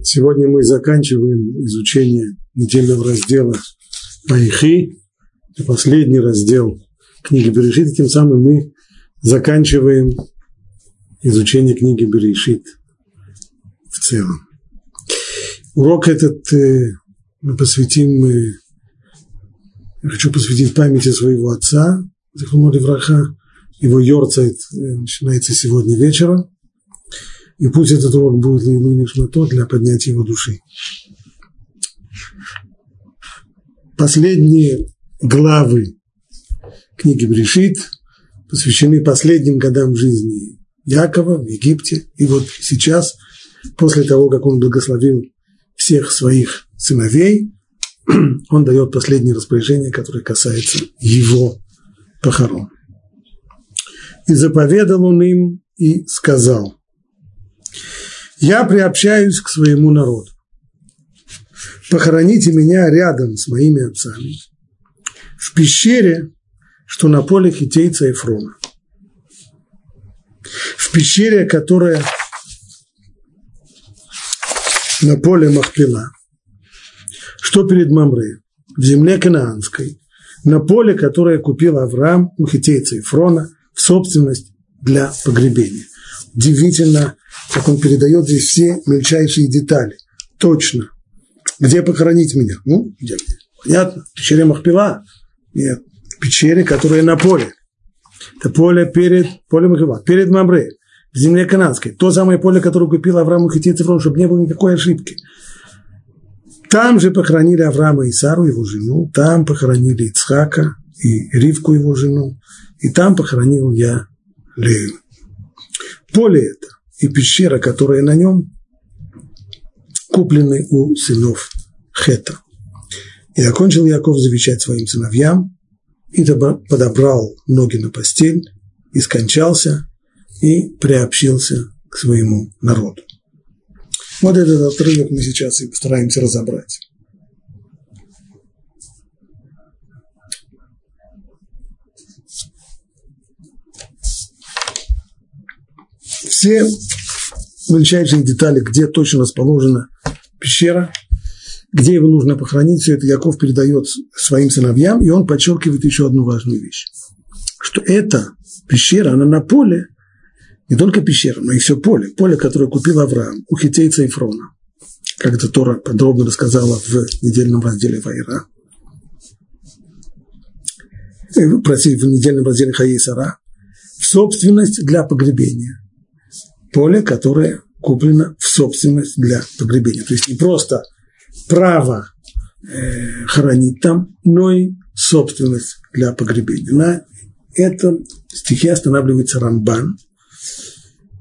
Сегодня мы заканчиваем изучение недельного раздела Айхи, последний раздел книги Берешит, тем самым мы заканчиваем изучение книги Берешит в целом. Урок этот э, мы посвятим, э, я хочу посвятить памяти своего отца, Захумоли Враха, его Йорцайт э, начинается сегодня вечером. И пусть этот урок будет Лейлу Нишмато для поднятия его души. Последние главы книги Брешит посвящены последним годам жизни Якова в Египте. И вот сейчас, после того, как он благословил всех своих сыновей, он дает последнее распоряжение, которое касается его похорон. И заповедал он им и сказал – я приобщаюсь к своему народу. Похороните меня рядом с моими отцами, в пещере, что на поле хитейца Ефрона. В пещере, которая на поле Махпила, что перед Мамре, в земле Канаанской, на поле, которое купил Авраам у хитейца Ефрона в собственность для погребения. Удивительно, как он передает здесь все мельчайшие детали. Точно. Где похоронить меня? Ну, где? Понятно. В пещере Махпила? Нет. В пещере, которая на поле. Это поле перед полем Махпила, перед Мамре, в земле канадской. То самое поле, которое купил Авраам Хитей Цифрон, чтобы не было никакой ошибки. Там же похоронили Авраама и Сару, его жену, там похоронили Ицхака и Ривку, его жену, и там похоронил я Лею. Поле это и пещера, которая на нем, куплены у сынов Хета. И окончил Яков завещать своим сыновьям, и подобрал ноги на постель, и скончался, и приобщился к своему народу. Вот этот отрывок мы сейчас и постараемся разобрать. Все мельчайшие детали, где точно расположена пещера, где его нужно похоронить, все это Яков передает своим сыновьям, и он подчеркивает еще одну важную вещь, что эта пещера, она на поле, не только пещера, но и все поле, поле, которое купил Авраам у хитейца Ефрона, как это Тора подробно рассказала в недельном разделе Вайра, э, простите, в недельном разделе Хаей Сара, собственность для погребения поле, которое куплено в собственность для погребения. То есть не просто право э, хоронить там, но и собственность для погребения. На этом стихе останавливается Рамбан.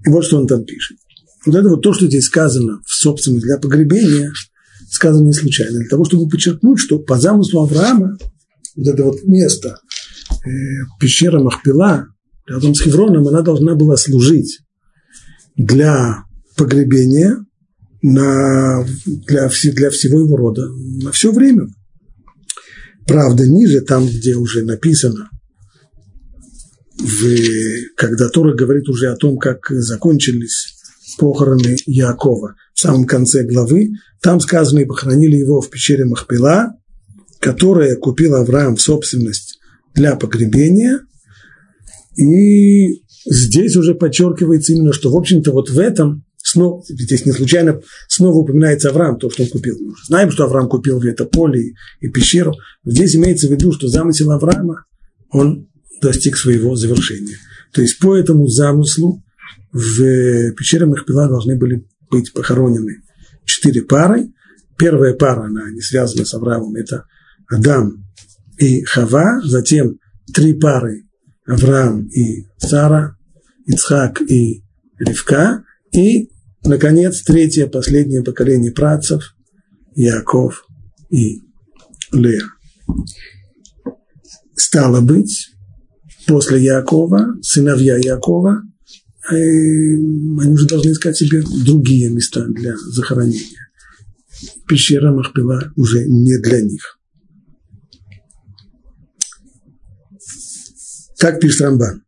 И вот что он там пишет. Вот это вот то, что здесь сказано в собственность для погребения, сказано не случайно. Для того, чтобы подчеркнуть, что по замыслу Авраама вот это вот место, э, пещера Махпила, рядом с Хевроном, она должна была служить для погребения на, для, для всего его рода на все время. Правда, ниже, там, где уже написано, в, когда Тора говорит уже о том, как закончились похороны Якова в самом конце главы, там сказано, и похоронили его в пещере Махпила, которая купил Авраам в собственность для погребения, и здесь уже подчеркивается именно, что, в общем-то, вот в этом, снова, здесь не случайно снова упоминается Авраам, то, что он купил. Мы уже знаем, что Авраам купил это поле и, и пещеру. Здесь имеется в виду, что замысел Авраама, он достиг своего завершения. То есть по этому замыслу в пещере Махпила должны были быть похоронены четыре пары. Первая пара, она не связана с Авраамом, это Адам и Хава. Затем три пары Авраам и Сара, Ицхак и Ривка, и, наконец, третье, последнее поколение працев, Яков и Лея. Стало быть, после Якова, сыновья Якова, э, они уже должны искать себе другие места для захоронения. Пещера Махпила уже не для них. Так пишет Рамбан.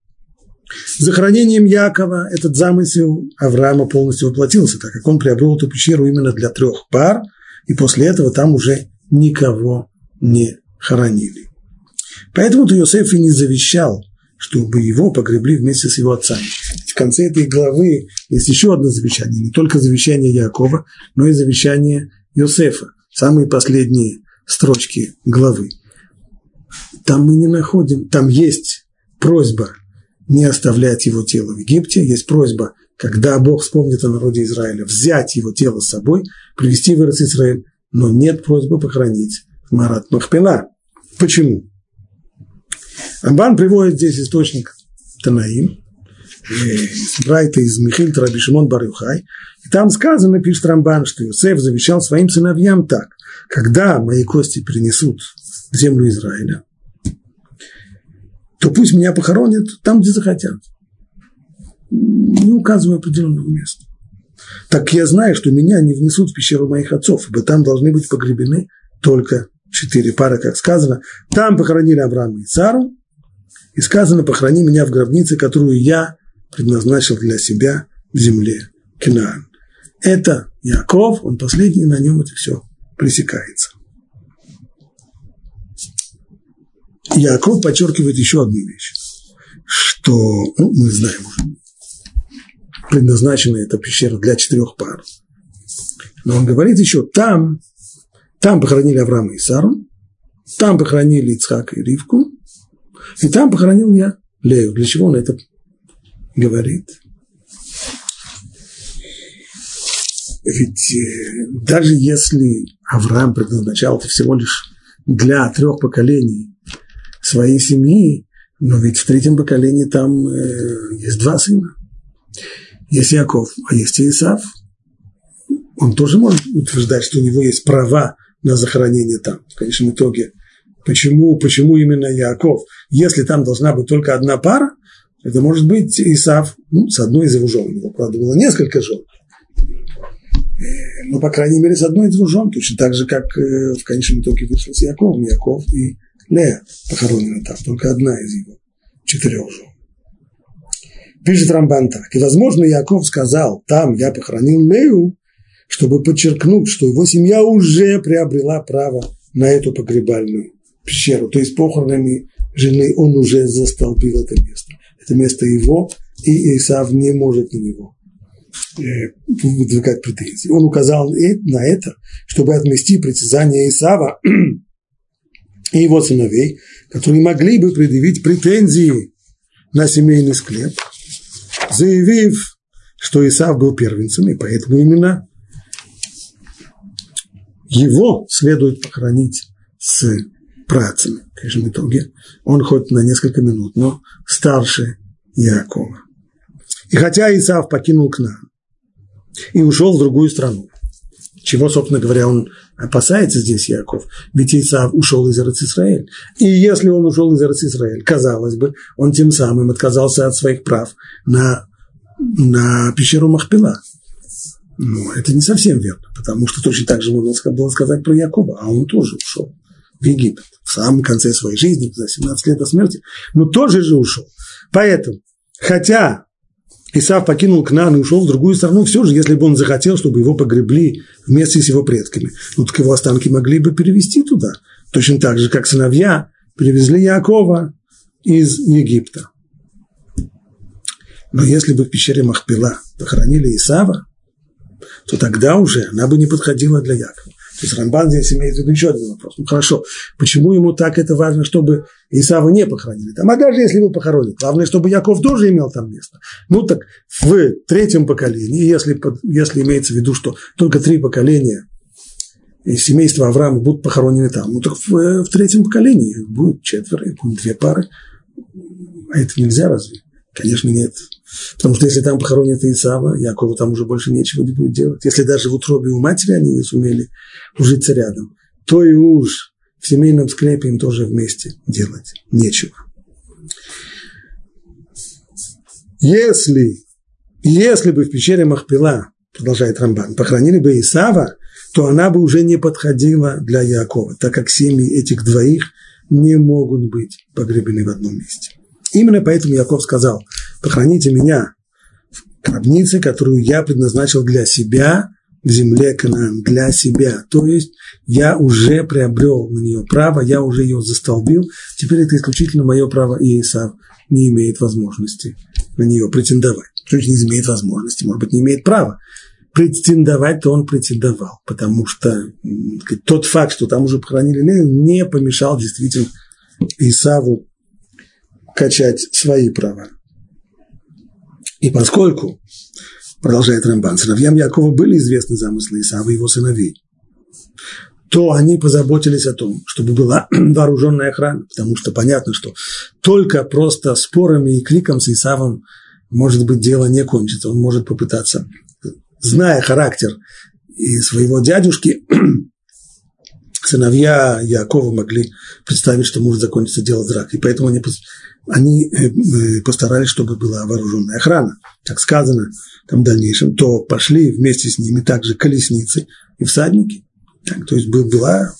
Захоронением Якова этот замысел Авраама полностью воплотился, так как он приобрел эту пещеру именно для трех пар, и после этого там уже никого не хоронили. Поэтому-то Иосиф и не завещал, чтобы его погребли вместе с его отцами. В конце этой главы есть еще одно завещание, не только завещание Якова, но и завещание Иосифа, самые последние строчки главы. Там мы не находим, там есть просьба не оставлять его тело в Египте, есть просьба, когда Бог вспомнит о народе Израиля, взять его тело с собой, привести в Израиль, но нет просьбы похоронить Марат Махпела. Почему? Амбан приводит здесь источник Танаим, э, Брайта из Михильта Раби Шимон Барюхай, и там сказано, пишет Рамбан, что Иосиф завещал своим сыновьям так, когда мои кости принесут в землю Израиля, то пусть меня похоронят там, где захотят, не указывая определенного места. Так я знаю, что меня не внесут в пещеру моих отцов, ибо там должны быть погребены только четыре пары, как сказано. Там похоронили Авраама и Цару, и сказано, похорони меня в гробнице, которую я предназначил для себя в земле Кинаан. Это Яков, он последний, на нем это все пресекается. Яков подчеркивает еще одну вещь, что, ну, мы знаем уже, предназначена эта пещера для четырех пар. Но он говорит еще, там, там похоронили Авраама и Сару, там похоронили Ицхака и Ривку, и там похоронил я Лею. Для чего он это говорит? Ведь э, даже если Авраам предназначал это всего лишь для трех поколений своей семьи, но ведь в третьем поколении там э, есть два сына. Есть Яков, а есть Исав. Он тоже может утверждать, что у него есть права на захоронение там. В конечном итоге Почему, почему именно Яков? Если там должна быть только одна пара, это может быть Исав, ну, с одной из его жен. У него, правда, было несколько жен. Ну, по крайней мере, с одной из двух жен, точно так же, как э, в конечном итоге вышло с Яковом. Яков и Лея похоронены там, только одна из его четырех жен. Пишет Рамбан так. И, возможно, Яков сказал, там я похоронил Лею, чтобы подчеркнуть, что его семья уже приобрела право на эту погребальную пещеру, то есть похоронами жены, он уже застолбил это место. Это место его, и Исав не может на него э, выдвигать претензии. Он указал на это, чтобы отмести притязание Исава и его сыновей, которые могли бы предъявить претензии на семейный склеп, заявив, что Исав был первенцем, и поэтому именно его следует похоронить с працами. В конечном итоге он хоть на несколько минут, но старше Якова. И хотя Исав покинул Кнаан и ушел в другую страну, чего, собственно говоря, он опасается здесь Яков, ведь Исав ушел из Израиль. И если он ушел из Израиль, казалось бы, он тем самым отказался от своих прав на, на пещеру Махпила. Но это не совсем верно, потому что точно так же можно было сказать про Якова, а он тоже ушел в Египет в самом конце своей жизни, за 17 лет до смерти, но тоже же ушел. Поэтому, хотя Исав покинул Кнан и ушел в другую страну, все же, если бы он захотел, чтобы его погребли вместе с его предками, ну так его останки могли бы перевести туда. Точно так же, как сыновья привезли Якова из Египта. Но если бы в пещере Махпила похоронили Исава, то тогда уже она бы не подходила для Якова. То есть Рамбан здесь имеет в виду еще один вопрос. Ну хорошо, почему ему так это важно, чтобы Исава не похоронили там? А даже если его похоронят, главное, чтобы Яков тоже имел там место. Ну так в третьем поколении, если, если имеется в виду, что только три поколения из семейства Авраама будут похоронены там, ну так в, в третьем поколении будет четверо, будет две пары. А это нельзя разве? Конечно, нет. Потому что если там похоронят Исава, Якову там уже больше нечего не будет делать. Если даже в утробе у матери они не сумели ужиться рядом, то и уж в семейном склепе им тоже вместе делать нечего. Если, если бы в пещере Махпила, продолжает Рамбан, похоронили бы Исава, то она бы уже не подходила для Якова, так как семьи этих двоих не могут быть погребены в одном месте. Именно поэтому Яков сказал, похороните меня в гробнице, которую я предназначил для себя в земле Канаан, для себя. То есть я уже приобрел на нее право, я уже ее застолбил, теперь это исключительно мое право, и Исав не имеет возможности на нее претендовать. Есть не имеет возможности, может быть, не имеет права. Претендовать-то он претендовал, потому что тот факт, что там уже похоронили не помешал действительно Исаву качать свои права. И поскольку, продолжает Рамбан, сыновьям Якова были известны замыслы Исава и его сыновей, то они позаботились о том, чтобы была вооруженная охрана, потому что понятно, что только просто спорами и криком с Исавом, может быть, дело не кончится. Он может попытаться, зная характер и своего дядюшки, сыновья Якова могли представить, что может закончиться дело драк. И поэтому они, они э, э, постарались, чтобы была вооруженная охрана. Как сказано там в дальнейшем, то пошли вместе с ними также колесницы и всадники. Так, то есть была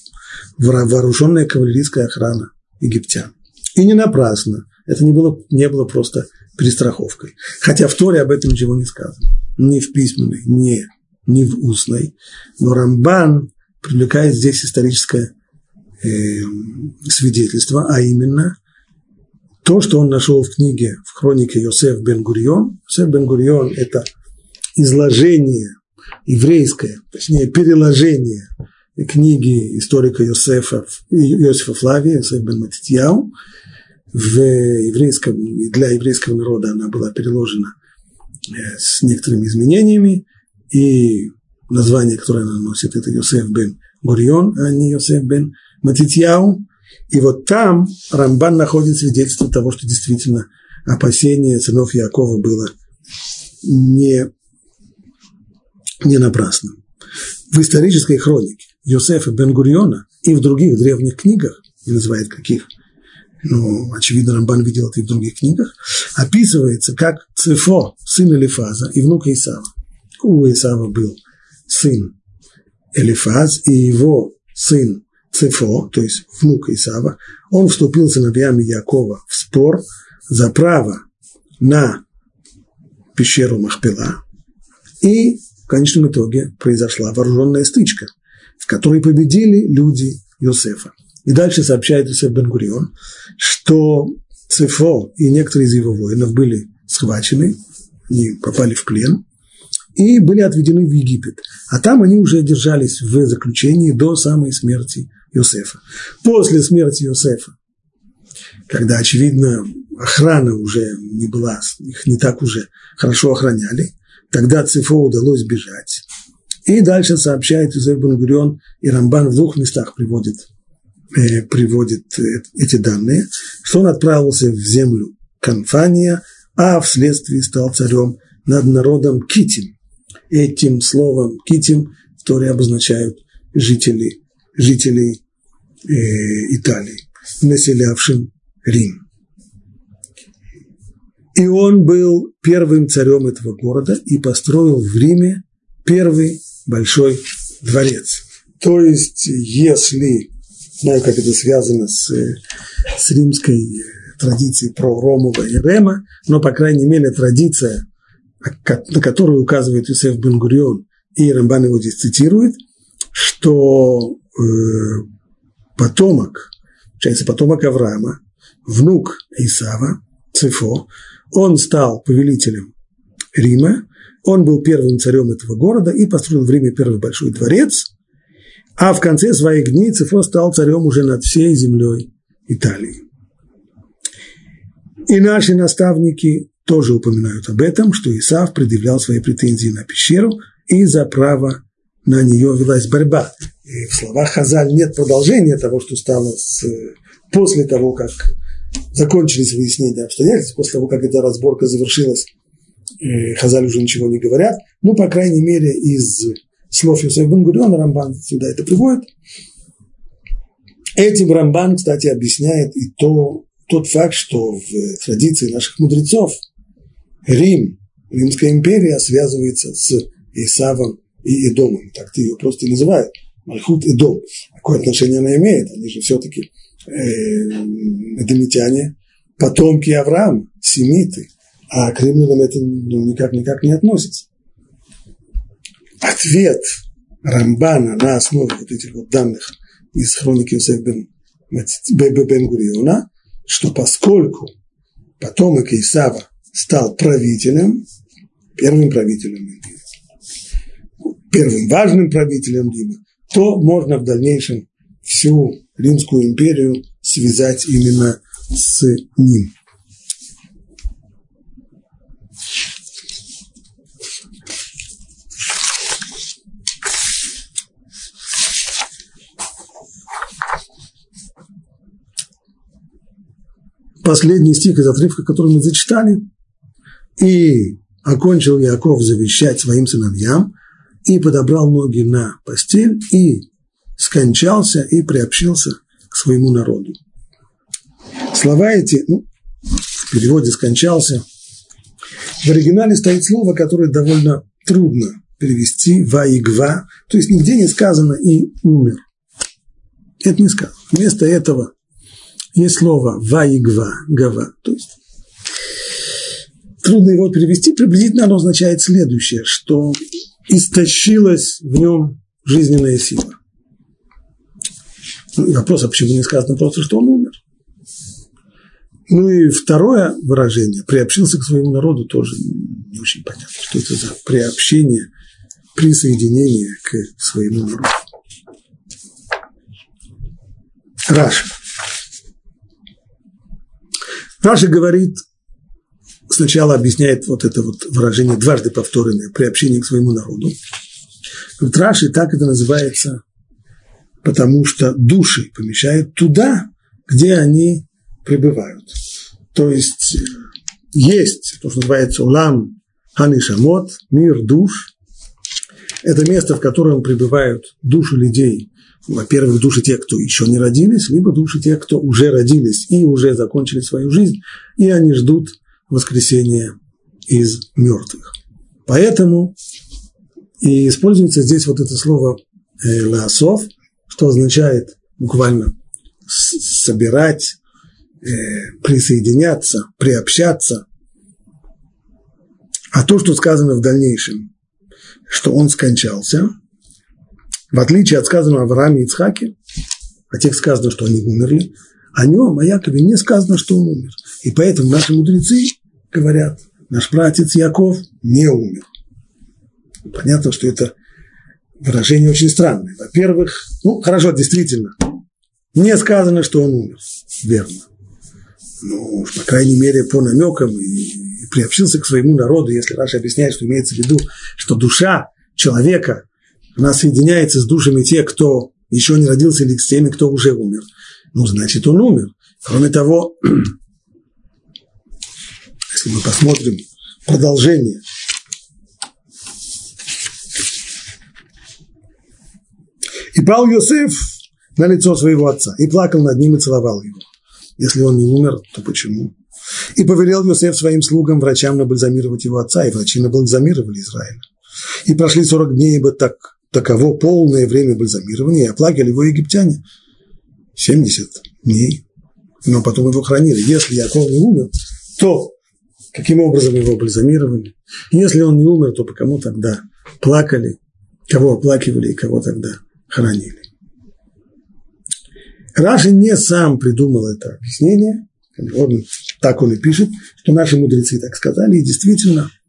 вооруженная кавалерийская охрана египтян. И не напрасно. Это не было, не было просто перестраховкой. Хотя в Торе об этом ничего не сказано. Ни в письменной, ни, ни в устной. Но Рамбан привлекает здесь историческое э, свидетельство, а именно то, что он нашел в книге, в хронике Йосеф бен Гурион. Йосеф бен Гурион – это изложение еврейское, точнее, переложение книги историка Йосефа, Йосифа Флавия, Йосеф бен Матитьяу. В еврейском, для еврейского народа она была переложена э, с некоторыми изменениями, и название, которое она носит, это Йосеф бен Гурион, а не Йосеф бен Матитьяу. И вот там Рамбан находит свидетельство того, что действительно опасение сынов Якова было не, не напрасным. В исторической хронике Йосефа бен Гуриона и в других древних книгах, не называет каких, ну, очевидно, Рамбан видел это и в других книгах, описывается как Цифо, сын Элифаза и внук Исава. У Исава был сын Элифаз и его сын Цифо, то есть внук Исава, он вступил с сыновьями Якова в спор за право на пещеру Махпела, и в конечном итоге произошла вооруженная стычка, в которой победили люди Йосефа. И дальше сообщает Йосеф Бенгурион, что Цифо и некоторые из его воинов были схвачены, они попали в плен, и были отведены в Египет. А там они уже держались в заключении до самой смерти Иосифа. После смерти Иосифа, когда, очевидно, охрана уже не была, их не так уже хорошо охраняли, тогда Цифо удалось бежать. И дальше сообщает Юзеф Бангурион, и Рамбан в двух местах приводит, э, приводит э, эти данные, что он отправился в землю Канфания, а вследствие стал царем над народом Китим этим словом китим в Торе обозначают жители, жителей э, Италии, населявшим Рим. И он был первым царем этого города и построил в Риме первый большой дворец. То есть, если, знаю, как это связано с, с римской традицией про Ромова и Рема, но, по крайней мере, традиция на которую указывает Юсеф Бенгурион, и Рамбан его здесь цитирует, что э, потомок, получается, потомок Авраама, внук Исава, Цифо, он стал повелителем Рима, он был первым царем этого города и построил в Риме первый большой дворец, а в конце своих дней Цифо стал царем уже над всей землей Италии. И наши наставники тоже упоминают об этом, что Исав предъявлял свои претензии на пещеру, и за право на нее велась борьба. И в словах Хазаль нет продолжения того, что стало с, после того, как закончились выяснения обстоятельств, после того, как эта разборка завершилась, Хазаль уже ничего не говорят. Ну, по крайней мере, из слов Юсефа Бенгуриона Рамбан сюда это приводит. Этим Рамбан, кстати, объясняет и то, тот факт, что в традиции наших мудрецов – Рим, Римская империя связывается с Исавом и Эдомом. Так ты ее просто называют. Мальхут Эдом. Какое отношение она имеет? Они же все-таки э, потомки Авраама, семиты, а к римлянам это ну, никак-никак не относится. Ответ Рамбана на основе вот этих вот данных из хроники Юсеф бен Гуриона, что поскольку потомок Исава стал правителем, первым правителем, первым важным правителем Рима, то можно в дальнейшем всю Римскую империю связать именно с ним. Последний стих из отрывка, который мы зачитали. «И окончил Яков завещать своим сыновьям, и подобрал ноги на постель, и скончался, и приобщился к своему народу». Слова эти, ну, в переводе «скончался», в оригинале стоит слово, которое довольно трудно перевести «ваигва», то есть нигде не сказано «и умер». Это не сказано. Вместо этого есть слово «ваигва», «гава», то есть трудно его перевести, приблизительно оно означает следующее, что истощилась в нем жизненная сила. Ну, вопрос, а почему не сказано просто, что он умер? Ну и второе выражение, приобщился к своему народу, тоже не очень понятно, что это за приобщение, присоединение к своему народу. Раши. Раши говорит, сначала объясняет вот это вот выражение, дважды повторенное, приобщение к своему народу. В Раши так это называется, потому что души помещают туда, где они пребывают. То есть есть то, что называется улам ханишамот, мир душ. Это место, в котором пребывают души людей, во-первых, души тех, кто еще не родились, либо души тех, кто уже родились и уже закончили свою жизнь, и они ждут воскресения из мертвых. Поэтому и используется здесь вот это слово э, лаосов, что означает буквально собирать, э, присоединяться, приобщаться. А то, что сказано в дальнейшем, что он скончался – в отличие от сказанного Аврааме и Ицхаке, о тех сказано, что они умерли, о нем, о Якове, не сказано, что он умер. И поэтому наши мудрецы говорят, наш братец Яков не умер. Понятно, что это выражение очень странное. Во-первых, ну, хорошо, действительно, не сказано, что он умер. Верно. Ну, по крайней мере, по намекам и, и приобщился к своему народу, если Раша объясняет, что имеется в виду, что душа человека она соединяется с душами тех, кто еще не родился, или с теми, кто уже умер. Ну, значит, он умер. Кроме того, если мы посмотрим продолжение, и пал Йосеф на лицо своего отца, и плакал над ним и целовал его. Если он не умер, то почему? И повелел Йосеф своим слугам, врачам набальзамировать его отца, и врачи набальзамировали Израиля. И прошли сорок дней, ибо так таково полное время бальзамирования, и оплакали его египтяне 70 дней, но потом его хранили. Если Яков не умер, то каким образом его бальзамировали? Если он не умер, то по кому тогда плакали, кого оплакивали и кого тогда хранили? Раши не сам придумал это объяснение, он, так он и пишет, что наши мудрецы так сказали, и действительно –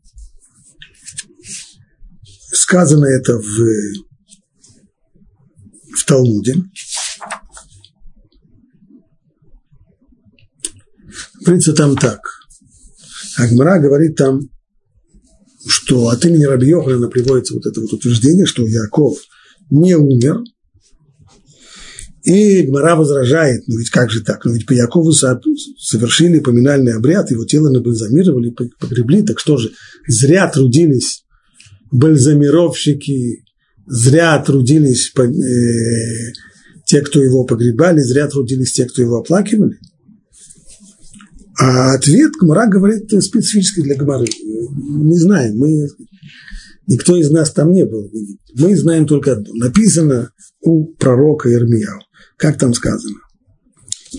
Сказано это в, в Талмуде. Говорится там так. Агмара говорит там, что от имени Раби Йохана приводится вот это вот утверждение, что Яков не умер, и Гмара возражает, ну ведь как же так, ну ведь по Якову совершили поминальный обряд, его тело набальзамировали, погребли, так что же, зря трудились бальзамировщики зря трудились, э, те, кто его погребали, зря трудились те, кто его оплакивали. А ответ Гмара говорит специфически для Гмары. Не знаем, мы, никто из нас там не был. Мы знаем только одно. Написано у пророка Ирмияу. Как там сказано?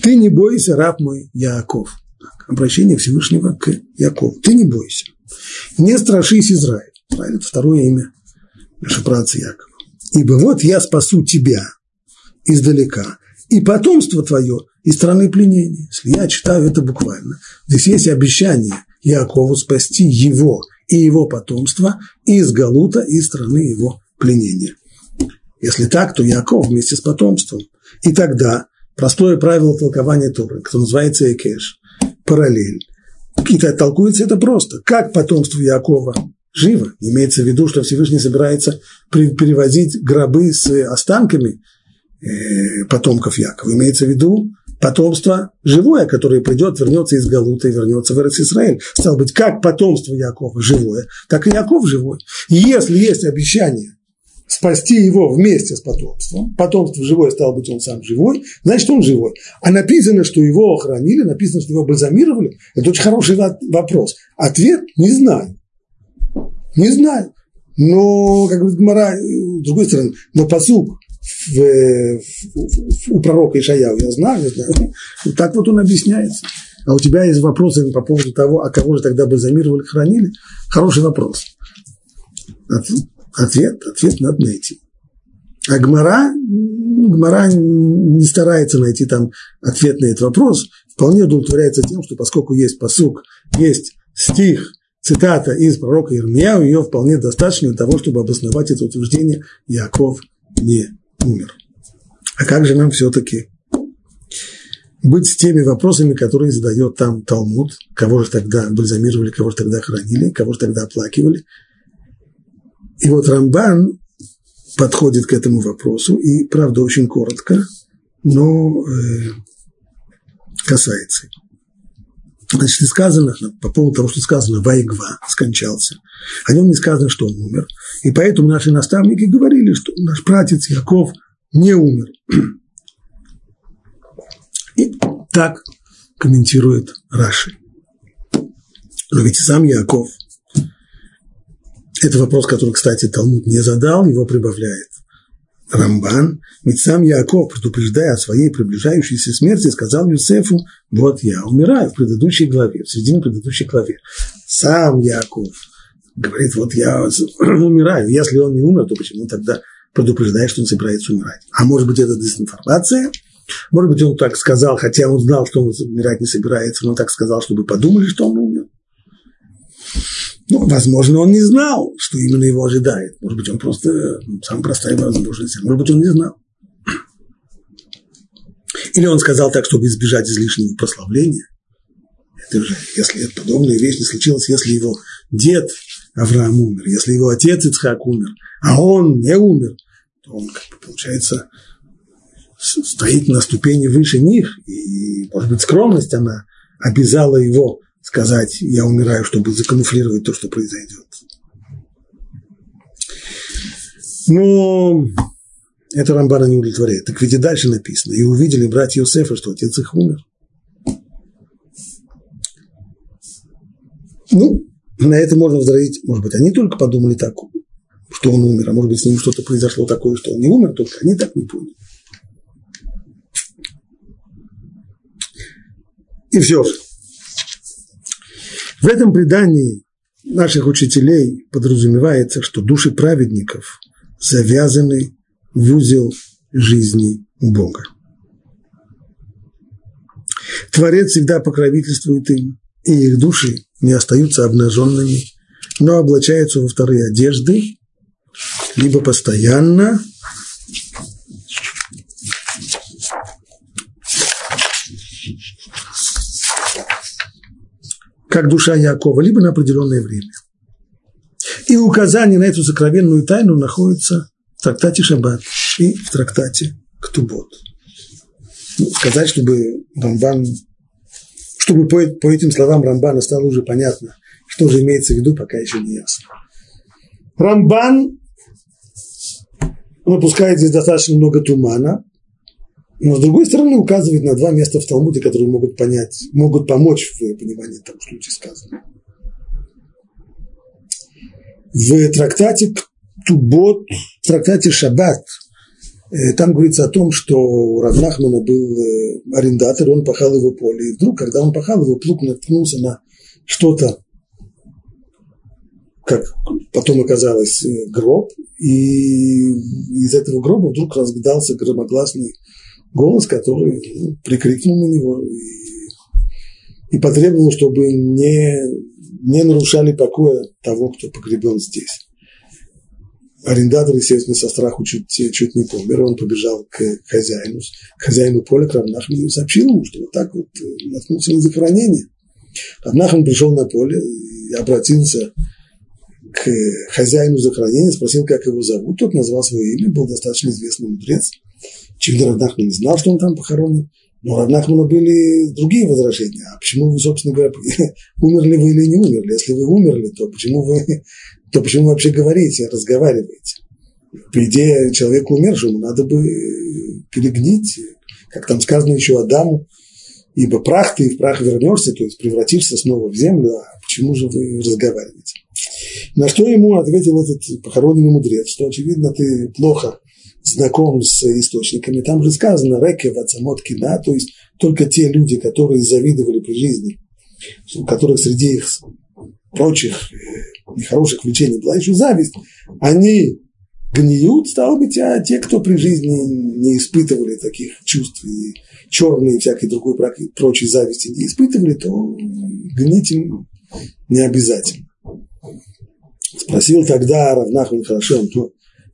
Ты не бойся, раб мой Яаков. Так. обращение Всевышнего к Якову. Ты не бойся, не страшись Израиль. Израиль – это второе имя нашего праца Якова. Ибо вот я спасу тебя издалека, и потомство твое из страны пленения. Если я читаю это буквально, здесь есть обещание Якову спасти его и его потомство из Галута, из страны его пленения. Если так, то Яков вместе с потомством. И тогда простое правило толкования Торы, которое называется Экеш, параллель. И толкуется это просто. Как потомство Якова живо, имеется в виду, что Всевышний собирается перевозить гробы с останками э, потомков Якова. Имеется в виду потомство живое, которое придет, вернется из Галута и вернется в Израиль. Стало быть, как потомство Якова живое, так и Яков живой. Если есть обещание спасти его вместе с потомством. Потомство живое, стало быть, он сам живой, значит, он живой. А написано, что его охранили, написано, что его бальзамировали. Это очень хороший вопрос. Ответ – не знаю. Не знаю. Но, как говорит Гмара, с другой стороны, но посук в, в, у пророка Ишаяу, я знаю, я знаю. Вот так вот он объясняется. А у тебя есть вопросы по поводу того, а кого же тогда бальзамировали, хранили? Хороший вопрос. Ответ, ответ надо найти. А Гмара, Гмара не старается найти там ответ на этот вопрос, вполне удовлетворяется тем, что поскольку есть посук, есть стих, цитата из пророка Ирмияу, ее вполне достаточно для того, чтобы обосновать это утверждение «Яков не умер». А как же нам все-таки быть с теми вопросами, которые задает там Талмуд, кого же тогда бальзамировали, кого же тогда хранили, кого же тогда оплакивали – и вот Рамбан подходит к этому вопросу, и, правда, очень коротко, но э, касается. Значит, сказано, по поводу того, что сказано, Вайгва скончался, о нем не сказано, что он умер. И поэтому наши наставники говорили, что наш пратец Яков не умер. И так комментирует Раши. Но ведь сам Яков – это вопрос, который, кстати, Талмуд не задал, его прибавляет Рамбан. Ведь сам Яков, предупреждая о своей приближающейся смерти, сказал Юсефу, вот я умираю в предыдущей главе, в середине предыдущей главе. Сам Яков говорит, вот я умираю. Если он не умер, то почему тогда предупреждает, что он собирается умирать? А может быть, это дезинформация? Может быть, он так сказал, хотя он знал, что он умирать не собирается, но он так сказал, чтобы подумали, что он умер. Ну, возможно, он не знал, что именно его ожидает. Может быть, он просто самая простая возможность. Может быть, он не знал. Или он сказал так, чтобы избежать излишнего прославления. Это же, если это подобная вещь не случилась, если его дед Авраам умер, если его отец Ицхак умер, а он не умер, то он, как бы, получается, стоит на ступени выше них, и, может быть, скромность она обязала его сказать, я умираю, чтобы закамуфлировать то, что произойдет. Но это Рамбана не удовлетворяет. Так ведь и дальше написано. И увидели братья Иосифа, что отец их умер. Ну, на это можно возразить, может быть, они только подумали так, что он умер, а может быть, с ним что-то произошло такое, что он не умер, только они так не поняли. И все же, в этом предании наших учителей подразумевается, что души праведников завязаны в узел жизни Бога. Творец всегда покровительствует им, и их души не остаются обнаженными, но облачаются во вторые одежды, либо постоянно, как душа Якова, либо на определенное время. И указание на эту сокровенную тайну находится в трактате Шаббат и в трактате Ктубот. Ну, сказать, чтобы Рамбан, чтобы по, по этим словам Рамбана стало уже понятно, что же имеется в виду, пока еще не ясно. Рамбан выпускает здесь достаточно много тумана, но с другой стороны указывает на два места в Талмуде, которые могут понять, могут помочь в понимании того, что здесь сказано. В трактате Тубот, в трактате Шаббат, Э, там говорится о том, что у Равнахмана был э, арендатор, он пахал его поле. И вдруг, когда он пахал, его плуг наткнулся на что-то, как потом оказалось, э, гроб, и из этого гроба вдруг разгадался громогласный голос, который ну, прикрикнул на него и, и потребовал, чтобы не, не нарушали покоя того, кто погребен здесь. Арендатор, естественно, со страху чуть, чуть не помер, он побежал к хозяину, к хозяину поля, к Равнахману, и сообщил ему, что вот так вот э, наткнулся на захоронение. Равнахман пришел на поле и обратился к хозяину захоронения, спросил, как его зовут. Тот назвал свое имя, был достаточно известный мудрец. Очевидно, Равнахман не знал, что он там похоронен. Но у Равнахмана были другие возражения. А почему вы, собственно говоря, умерли вы или не умерли? Если вы умерли, то почему вы то почему вы вообще говорите, разговариваете? По идее, человеку умершему надо бы перегнить, как там сказано еще Адаму, ибо прах ты в прах вернешься, то есть превратишься снова в землю, а почему же вы разговариваете? На что ему ответил этот похороненный мудрец, что, очевидно, ты плохо знаком с источниками. Там же сказано «реке вацамот кина», то есть только те люди, которые завидовали при жизни, у которых среди их прочих э, нехороших влечений была еще зависть, они гниют, стало быть, а те, кто при жизни не испытывали таких чувств и черные и всякой другой прочей зависти не испытывали, то гнить им не обязательно. Спросил тогда Равнахман, хорошо,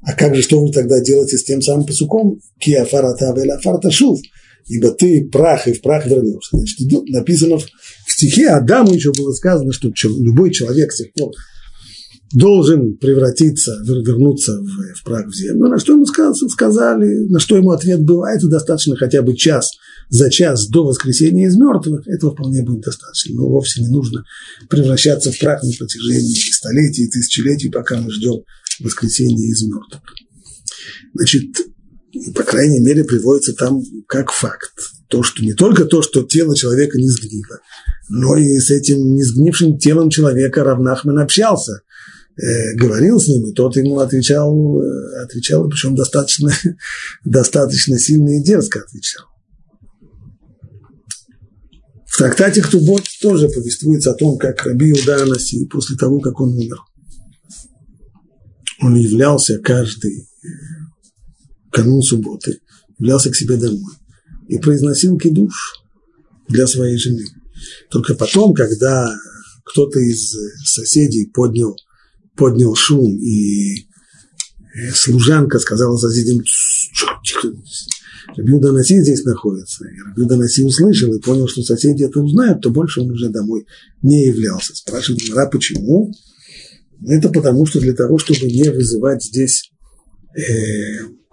а как же, что вы тогда делаете с тем самым пасуком? Киафарата афарата шув, ибо ты прах и в прах вернешься. Значит, написано в стихе Адаму еще было сказано, что любой человек с тех пор должен превратиться, вернуться в, в прах в землю. На что ему сказали, на что ему ответ был, а это достаточно хотя бы час, за час до воскресения из мертвых, этого вполне будет достаточно. Но вовсе не нужно превращаться в прах на протяжении столетий и тысячелетий, пока мы ждем воскресения из мертвых. Значит, по крайней мере, приводится там как факт. То, что не только то, что тело человека не сгнило, но и с этим несгнившим телом человека Равнахман общался – Э, говорил с ним, и тот ему отвечал, э, отвечал причем достаточно, достаточно сильно и дерзко отвечал. В трактате Ктубот тоже повествуется о том, как Раби Иуда Анаси после того, как он умер, он являлся каждый э, канун субботы, являлся к себе домой и произносил кидуш для своей жены. Только потом, когда кто-то из соседей поднял поднял шум, и служанка сказала соседям, Рабиуда Наси здесь находится. И Наси услышал и понял, что соседи это узнают, то больше он уже домой не являлся. Спрашивает Мара, почему? Это потому, что для того, чтобы не вызывать здесь, э,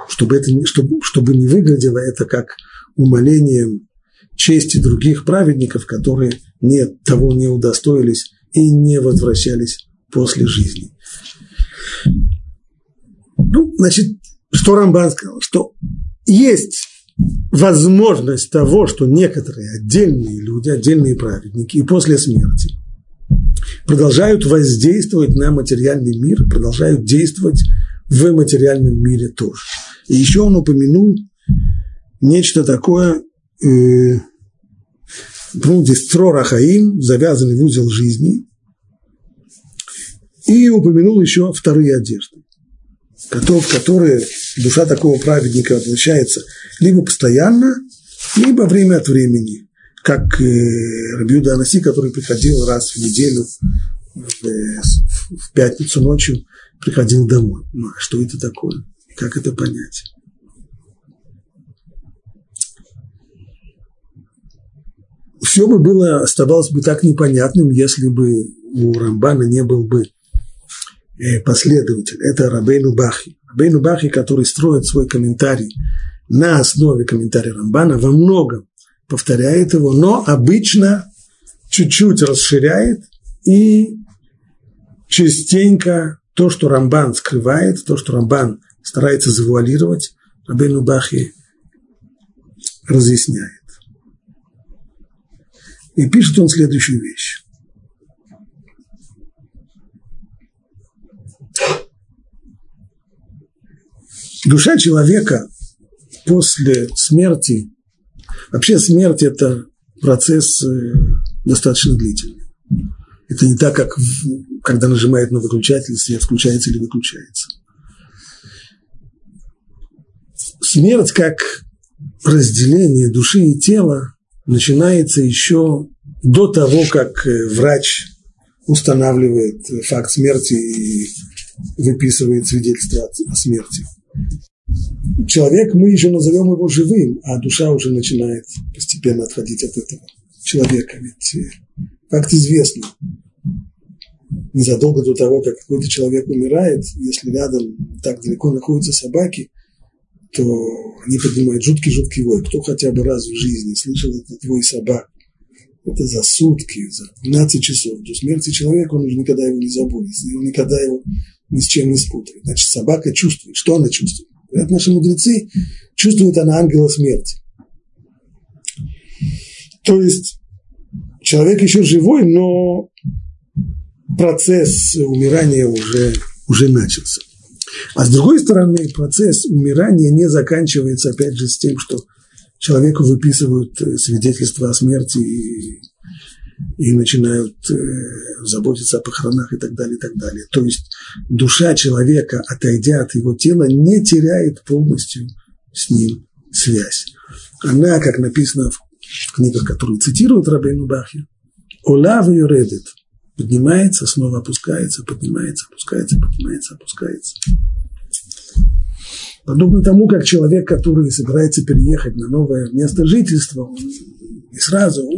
чтобы, это, чтобы, чтобы не выглядело это как умолением чести других праведников, которые не, того не удостоились и не возвращались после жизни. Ну, значит, что Рамбан сказал? Что есть возможность того, что некоторые отдельные люди, отдельные праведники и после смерти продолжают воздействовать на материальный мир, продолжают действовать в материальном мире тоже. И еще он упомянул нечто такое, э, ну, здесь Трорахаим, завязанный в узел жизни, и упомянул еще вторые одежды, которые душа такого праведника воплощается либо постоянно, либо время от времени, как э, Рабиуда Анаси, который приходил раз в неделю в, э, в пятницу ночью, приходил домой. Ну, а что это такое? Как это понять? Все бы было, оставалось бы так непонятным, если бы у Рамбана не был бы Э, последователь, это Рабейну Бахи. Рабейну Бахи, который строит свой комментарий на основе комментария Рамбана, во многом повторяет его, но обычно чуть-чуть расширяет и частенько то, что Рамбан скрывает, то, что Рамбан старается завуалировать, Рабейну Бахи разъясняет. И пишет он следующую вещь. душа человека после смерти, вообще смерть – это процесс э, достаточно длительный. Это не так, как когда нажимает на выключатель, свет включается или выключается. Смерть как разделение души и тела начинается еще до того, как э, врач устанавливает факт смерти и выписывает свидетельство о смерти. Человек, мы еще назовем его живым, а душа уже начинает постепенно отходить от этого человека. Ведь э, факт известный. Незадолго до того, как какой-то человек умирает, если рядом так далеко находятся собаки, то они поднимают жуткий-жуткий вой. Кто хотя бы раз в жизни слышал этот вой собак, это за сутки, за 12 часов до смерти человека, он уже никогда его не забудет, он никогда его ни с чем не спутает. Значит, собака чувствует. Что она чувствует? Говорят наши мудрецы, чувствует она ангела смерти. То есть человек еще живой, но процесс умирания уже, уже начался. А с другой стороны, процесс умирания не заканчивается, опять же, с тем, что человеку выписывают э, свидетельство о смерти и, и начинают э, заботиться о похоронах и так далее, и так далее. То есть душа человека, отойдя от его тела, не теряет полностью с ним связь. Она, как написано в книгах, которые цитируют Рабейну Бахи, «Олав юредет» поднимается, снова опускается, поднимается, опускается, поднимается, опускается. Подобно тому, как человек, который собирается переехать на новое место жительства, не сразу,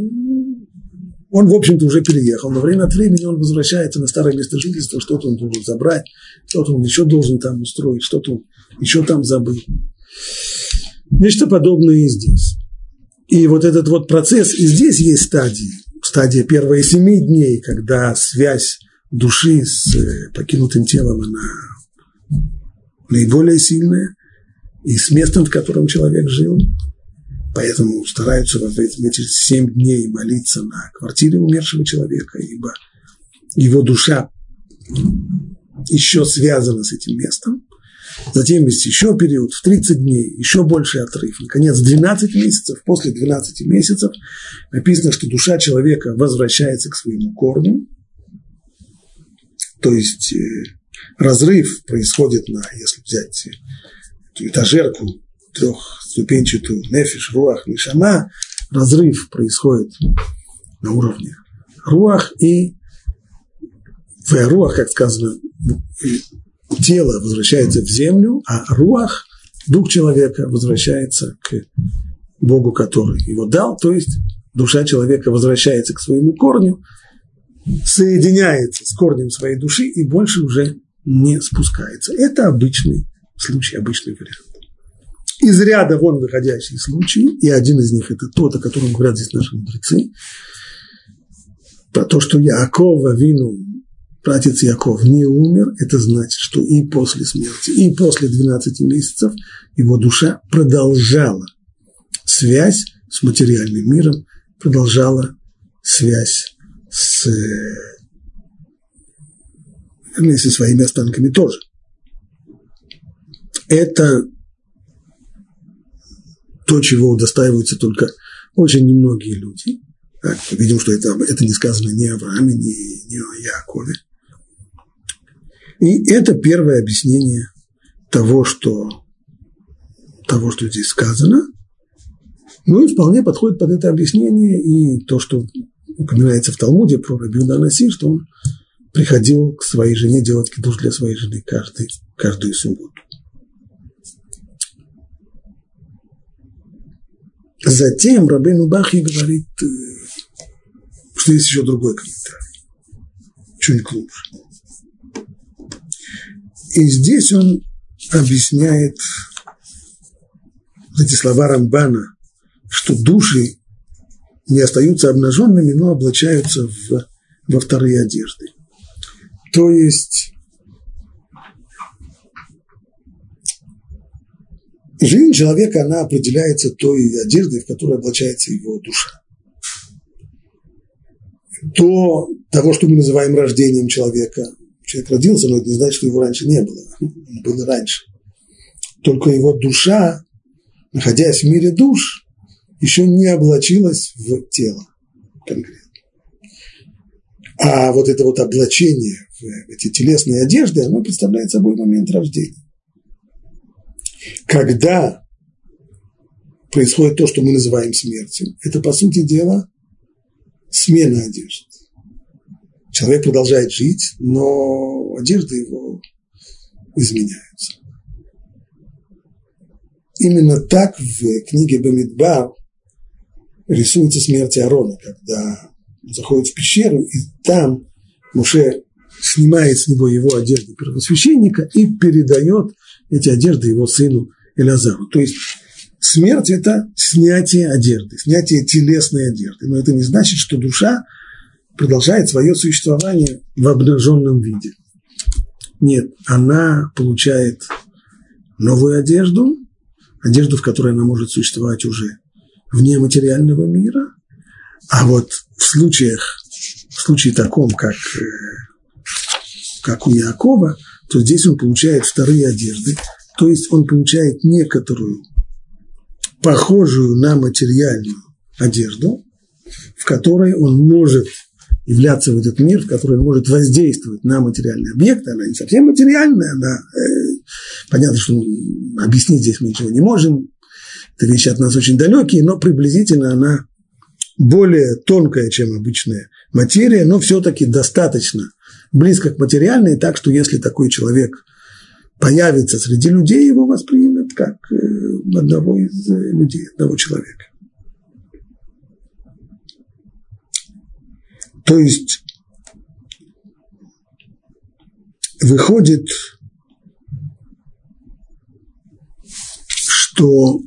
в общем-то, уже переехал, но время от времени он возвращается на старое место жительства, что-то он должен забрать, что-то он еще должен там устроить, что-то он еще там забыл. Нечто подобное и здесь. И вот этот вот процесс, и здесь есть стадии. Стадия первые семи дней, когда связь души с э, покинутым телом, она наиболее сильная и с местом, в котором человек жил. Поэтому стараются в эти семь дней молиться на квартире умершего человека, ибо его душа еще связана с этим местом. Затем есть еще период в 30 дней, еще больший отрыв. Наконец, 12 месяцев. После 12 месяцев написано, что душа человека возвращается к своему корню. То есть э, разрыв происходит на, если взять этажерку трехступенчатую нефиш, руах, нишама, разрыв происходит на уровне руах и в руах, как сказано, тело возвращается в землю, а руах, дух человека, возвращается к Богу, который его дал, то есть душа человека возвращается к своему корню, соединяется с корнем своей души и больше уже не спускается. Это обычный случай, обычный вариант. Из ряда вон выходящие случаи, и один из них это тот, о котором говорят здесь наши мудрецы, про то, что Якова вину, братец Яков не умер, это значит, что и после смерти, и после 12 месяцев его душа продолжала связь с материальным миром, продолжала связь с, вернее, со своими останками тоже. Это то, чего удостаиваются только очень немногие люди. Так, видим, что это, это не сказано ни о Аврааме, ни, ни о Якове. И это первое объяснение того, что, того, что здесь сказано. Ну и вполне подходит под это объяснение и то, что упоминается в Талмуде про Рабиуда Наси, что он приходил к своей жене делать кидуш для своей жены каждый, каждую субботу. Затем Рабейну Бахи говорит, э, что есть еще другой комментарий, чуть глубже. И здесь он объясняет эти слова Рамбана, что души не остаются обнаженными, но облачаются в, во вторые одежды. То есть Жизнь человека, она определяется той одеждой, в которой облачается его душа. До того, что мы называем рождением человека. Человек родился, но это не значит, что его раньше не было. Он был раньше. Только его душа находясь в мире душ, еще не облачилась в тело конкретно. А вот это вот облачение в эти телесные одежды, оно представляет собой момент рождения. Когда происходит то, что мы называем смертью, это, по сути дела, смена одежды. Человек продолжает жить, но одежда его изменяется. Именно так в книге Бамидбар рисуется смерть Аарона, когда он заходит в пещеру, и там Муше снимает с него его одежды первосвященника и передает эти одежды его сыну Элязару. То есть смерть – это снятие одежды, снятие телесной одежды. Но это не значит, что душа продолжает свое существование в обнаженном виде. Нет, она получает новую одежду, одежду, в которой она может существовать уже вне материального мира, а вот в случаях, в случае таком, как, э, как у Якова, то здесь он получает вторые одежды, то есть он получает некоторую похожую на материальную одежду, в которой он может являться в этот мир, в который он может воздействовать на материальные объекты, она не совсем материальная, она, э, понятно, что объяснить здесь мы ничего не можем, это вещи от нас очень далекие, но приблизительно она более тонкая, чем обычная материя, но все-таки достаточно близко к материальной, так что если такой человек появится среди людей, его воспримут как э, одного из э, людей, одного человека. То есть выходит, что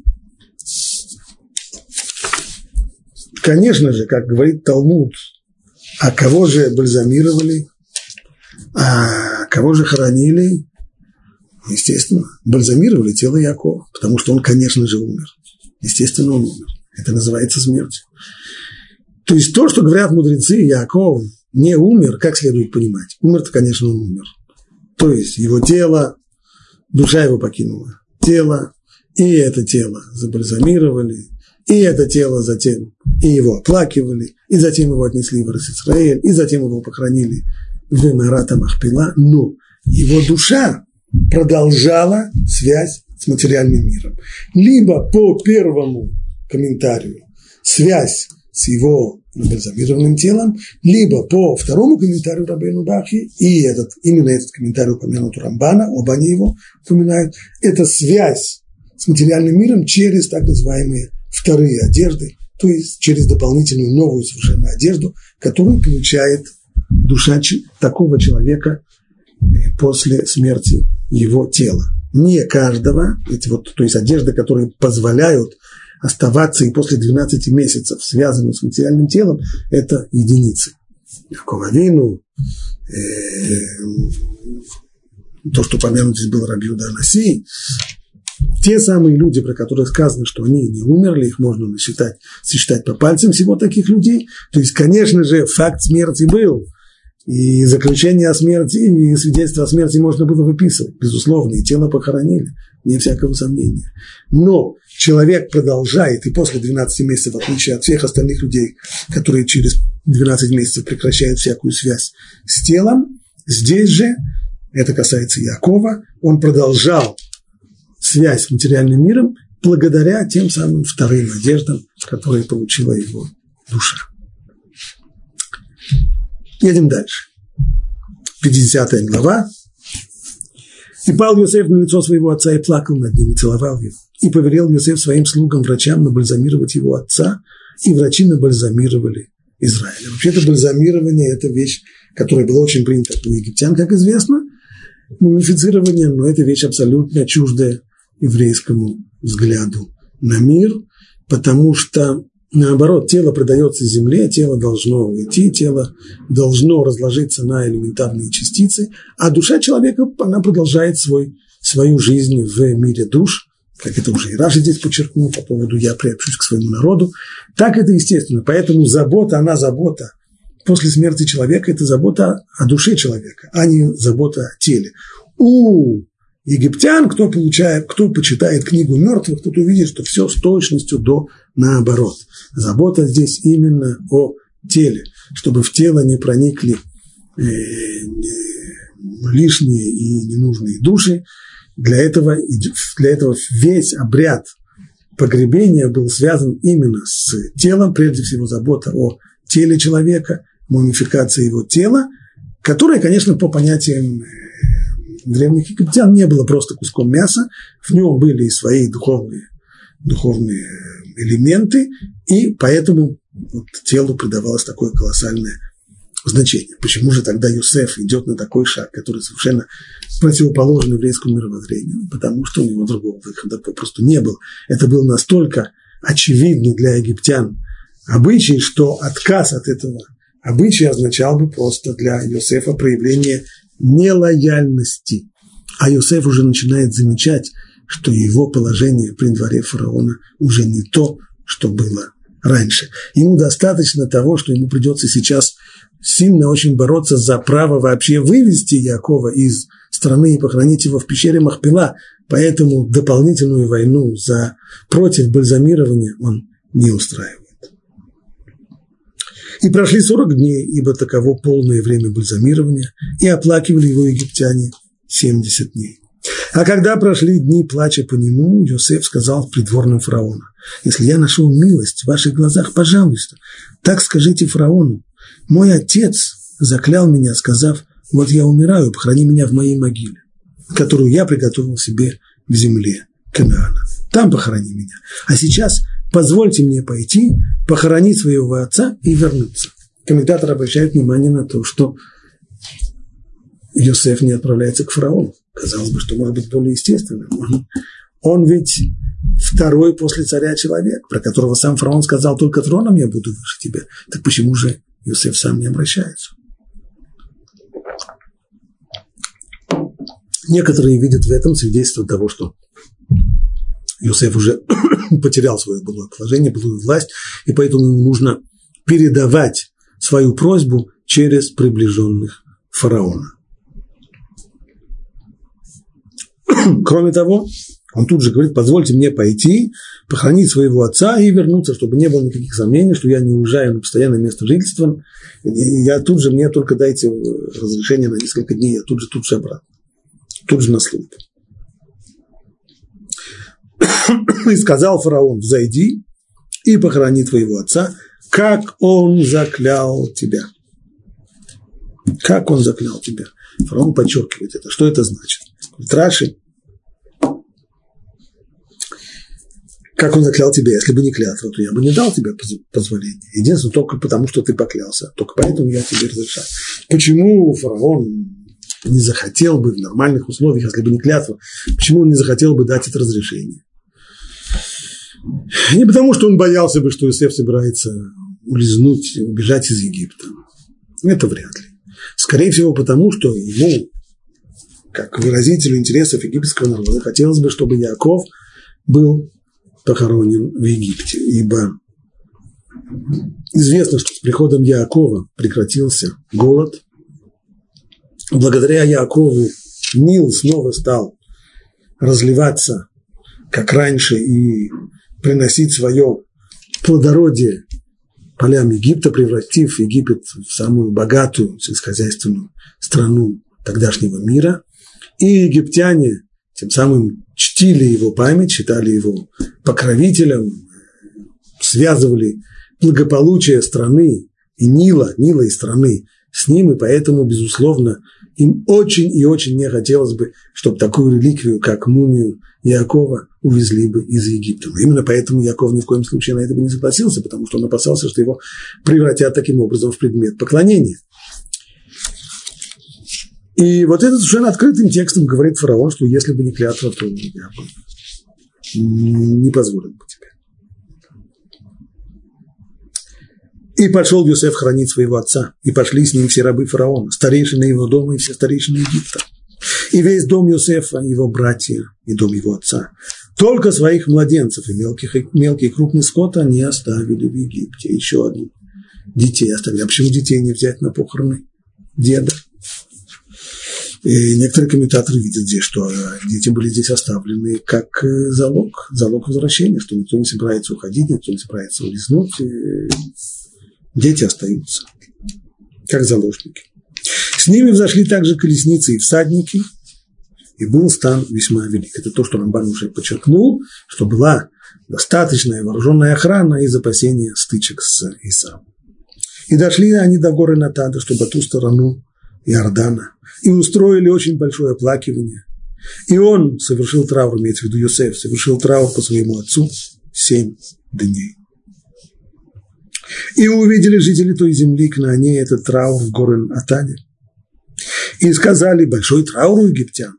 Конечно же, как говорит Талмуд, а кого же бальзамировали, а кого же хоронили? Естественно, бальзамировали тело Якова, потому что он, конечно же, умер. Естественно, он умер. Это называется смертью. То есть то, что говорят мудрецы, Яков не умер, как следует понимать. Умер-то, конечно, он умер. То есть его тело, душа его покинула. Тело, и это тело забальзамировали, и это тело затем, и его оплакивали, и затем его отнесли в Израиль, и затем его похоронили в Марата Махпила, но его душа продолжала связь с материальным миром. Либо по первому комментарию связь с его бальзамированным телом, либо по второму комментарию Рабейну Бахи, и этот, именно этот комментарий упомянут Рамбана, оба они его упоминают, это связь с материальным миром через так называемые вторые одежды, то есть через дополнительную новую совершенно одежду, которую получает душа такого человека э, после смерти его тела. Не каждого, эти вот, то есть одежды, которые позволяют оставаться и после 12 месяцев связанным с материальным телом, это единицы. Якововину, э, то, что помянут здесь был Рабиуда Анаси, те самые люди, про которых сказано, что они не умерли, их можно насчитать, сосчитать по пальцам всего таких людей. То есть, конечно же, факт смерти был. И заключение о смерти, и свидетельство о смерти можно было выписывать, безусловно, и тело похоронили, не всякого сомнения. Но человек продолжает, и после 12 месяцев, в отличие от всех остальных людей, которые через 12 месяцев прекращают всякую связь с телом, здесь же, это касается Якова, он продолжал связь с материальным миром благодаря тем самым вторым одеждам, которые получила его душа. Едем дальше. 50 глава. «И пал Йосеф на лицо своего отца и плакал над ним, и целовал его. И повелел Йосеф своим слугам, врачам, набальзамировать его отца, и врачи набальзамировали Израиля. Вообще-то бальзамирование – это вещь, которая была очень принята у египтян, как известно, мумифицирование, но это вещь абсолютно чуждая еврейскому взгляду на мир, потому что наоборот, тело продается земле, тело должно уйти, тело должно разложиться на элементарные частицы, а душа человека, она продолжает свой, свою жизнь в мире душ, как это уже и Раша здесь подчеркнул по поводу «я приобщусь к своему народу», так это естественно, поэтому забота, она забота после смерти человека, это забота о душе человека, а не забота о теле. У египтян, кто, получает, кто почитает книгу мертвых, тот увидит, что все с точностью до наоборот. Забота здесь именно о теле, чтобы в тело не проникли э, лишние и ненужные души. Для этого, для этого весь обряд погребения был связан именно с телом, прежде всего забота о теле человека, мумификация его тела, которая, конечно, по понятиям э, древних египтян не было просто куском мяса, в нем были и свои духовные, духовные элементы, и поэтому вот телу придавалось такое колоссальное значение. Почему же тогда Юсеф идет на такой шаг, который совершенно противоположен еврейскому мировоззрению? Потому что у него другого выхода попросту не было. Это был настолько очевидный для египтян обычай, что отказ от этого обычая означал бы просто для Юсефа проявление нелояльности. А Юсеф уже начинает замечать, что его положение при дворе фараона уже не то, что было раньше. Ему достаточно того, что ему придется сейчас сильно очень бороться за право вообще вывести Якова из страны и похоронить его в пещере Махпила, поэтому дополнительную войну за, против бальзамирования он не устраивает. И прошли 40 дней, ибо таково полное время бальзамирования, и оплакивали его египтяне 70 дней. А когда прошли дни плача по нему, Йосеф сказал придворным фараону, «Если я нашел милость в ваших глазах, пожалуйста, так скажите фараону, мой отец заклял меня, сказав, вот я умираю, похорони меня в моей могиле, которую я приготовил себе в земле Канаана. Там похорони меня. А сейчас позвольте мне пойти, похоронить своего отца и вернуться. Комментатор обращает внимание на то, что Йосеф не отправляется к фараону. Казалось бы, что может быть более естественно. Он, ведь второй после царя человек, про которого сам фараон сказал, только троном я буду выше тебя. Так почему же Йосеф сам не обращается? Некоторые видят в этом свидетельство того, что Иосиф уже потерял свое былое положение, былую власть, и поэтому ему нужно передавать свою просьбу через приближенных фараона. Кроме того, он тут же говорит, позвольте мне пойти, похоронить своего отца и вернуться, чтобы не было никаких сомнений, что я не уезжаю на постоянное место жительства. Я тут же, мне только дайте разрешение на несколько дней, я тут же, тут же обратно. Тут же на службу. И сказал фараон, взойди и похорони твоего отца, как он заклял тебя. Как он заклял тебя. Фараон подчеркивает это. Что это значит? Раши, как он заклял тебя, если бы не клятва, то я бы не дал тебе позволения. Единственное, только потому, что ты поклялся. Только поэтому я тебе разрешаю. Почему фараон не захотел бы в нормальных условиях, если бы не клятва, почему он не захотел бы дать это разрешение? Не потому, что он боялся бы, что Иосиф собирается улизнуть, убежать из Египта. Это вряд ли. Скорее всего, потому что ему, как выразителю интересов египетского народа, хотелось бы, чтобы Яков был похоронен в Египте, ибо известно, что с приходом Якова прекратился голод. Благодаря Якову Нил снова стал разливаться, как раньше, и приносить свое плодородие полям Египта, превратив Египет в самую богатую сельскохозяйственную страну тогдашнего мира. И египтяне тем самым чтили его память, считали его покровителем, связывали благополучие страны и Нила, Нила и страны с ним, и поэтому, безусловно, им очень и очень не хотелось бы, чтобы такую реликвию, как мумию Якова, увезли бы из Египта. Но именно поэтому Яков ни в коем случае на это бы не согласился, потому что он опасался, что его превратят таким образом в предмет поклонения. И вот этот совершенно открытым текстом говорит фараон, что если бы не клятва, то я бы не позволил бы тебе. И пошел Юсеф хранить своего отца, и пошли с ним все рабы фараона, старейшины его дома и все старейшины Египта. И весь дом Юсефа, его братья и дом его отца. Только своих младенцев и мелких, и мелкий и крупный скот они оставили в Египте. Еще одни детей оставили. А почему детей не взять на похороны деда? И некоторые комментаторы видят здесь, что дети были здесь оставлены как залог, залог возвращения, что никто не собирается уходить, никто не собирается улизнуть. Дети остаются, как заложники. С ними взошли также колесницы и всадники, и был стан весьма велик. Это то, что Рамбан уже подчеркнул, что была достаточная вооруженная охрана из опасения стычек с Исавом. И дошли они до горы Натада, что по ту сторону Иордана, и устроили очень большое оплакивание. И он совершил траур, имеется в виду Йосеф, совершил траур по своему отцу семь дней. И увидели жители той земли к Кнаане этот траур в горы Натаде. И сказали, большой траур у египтян.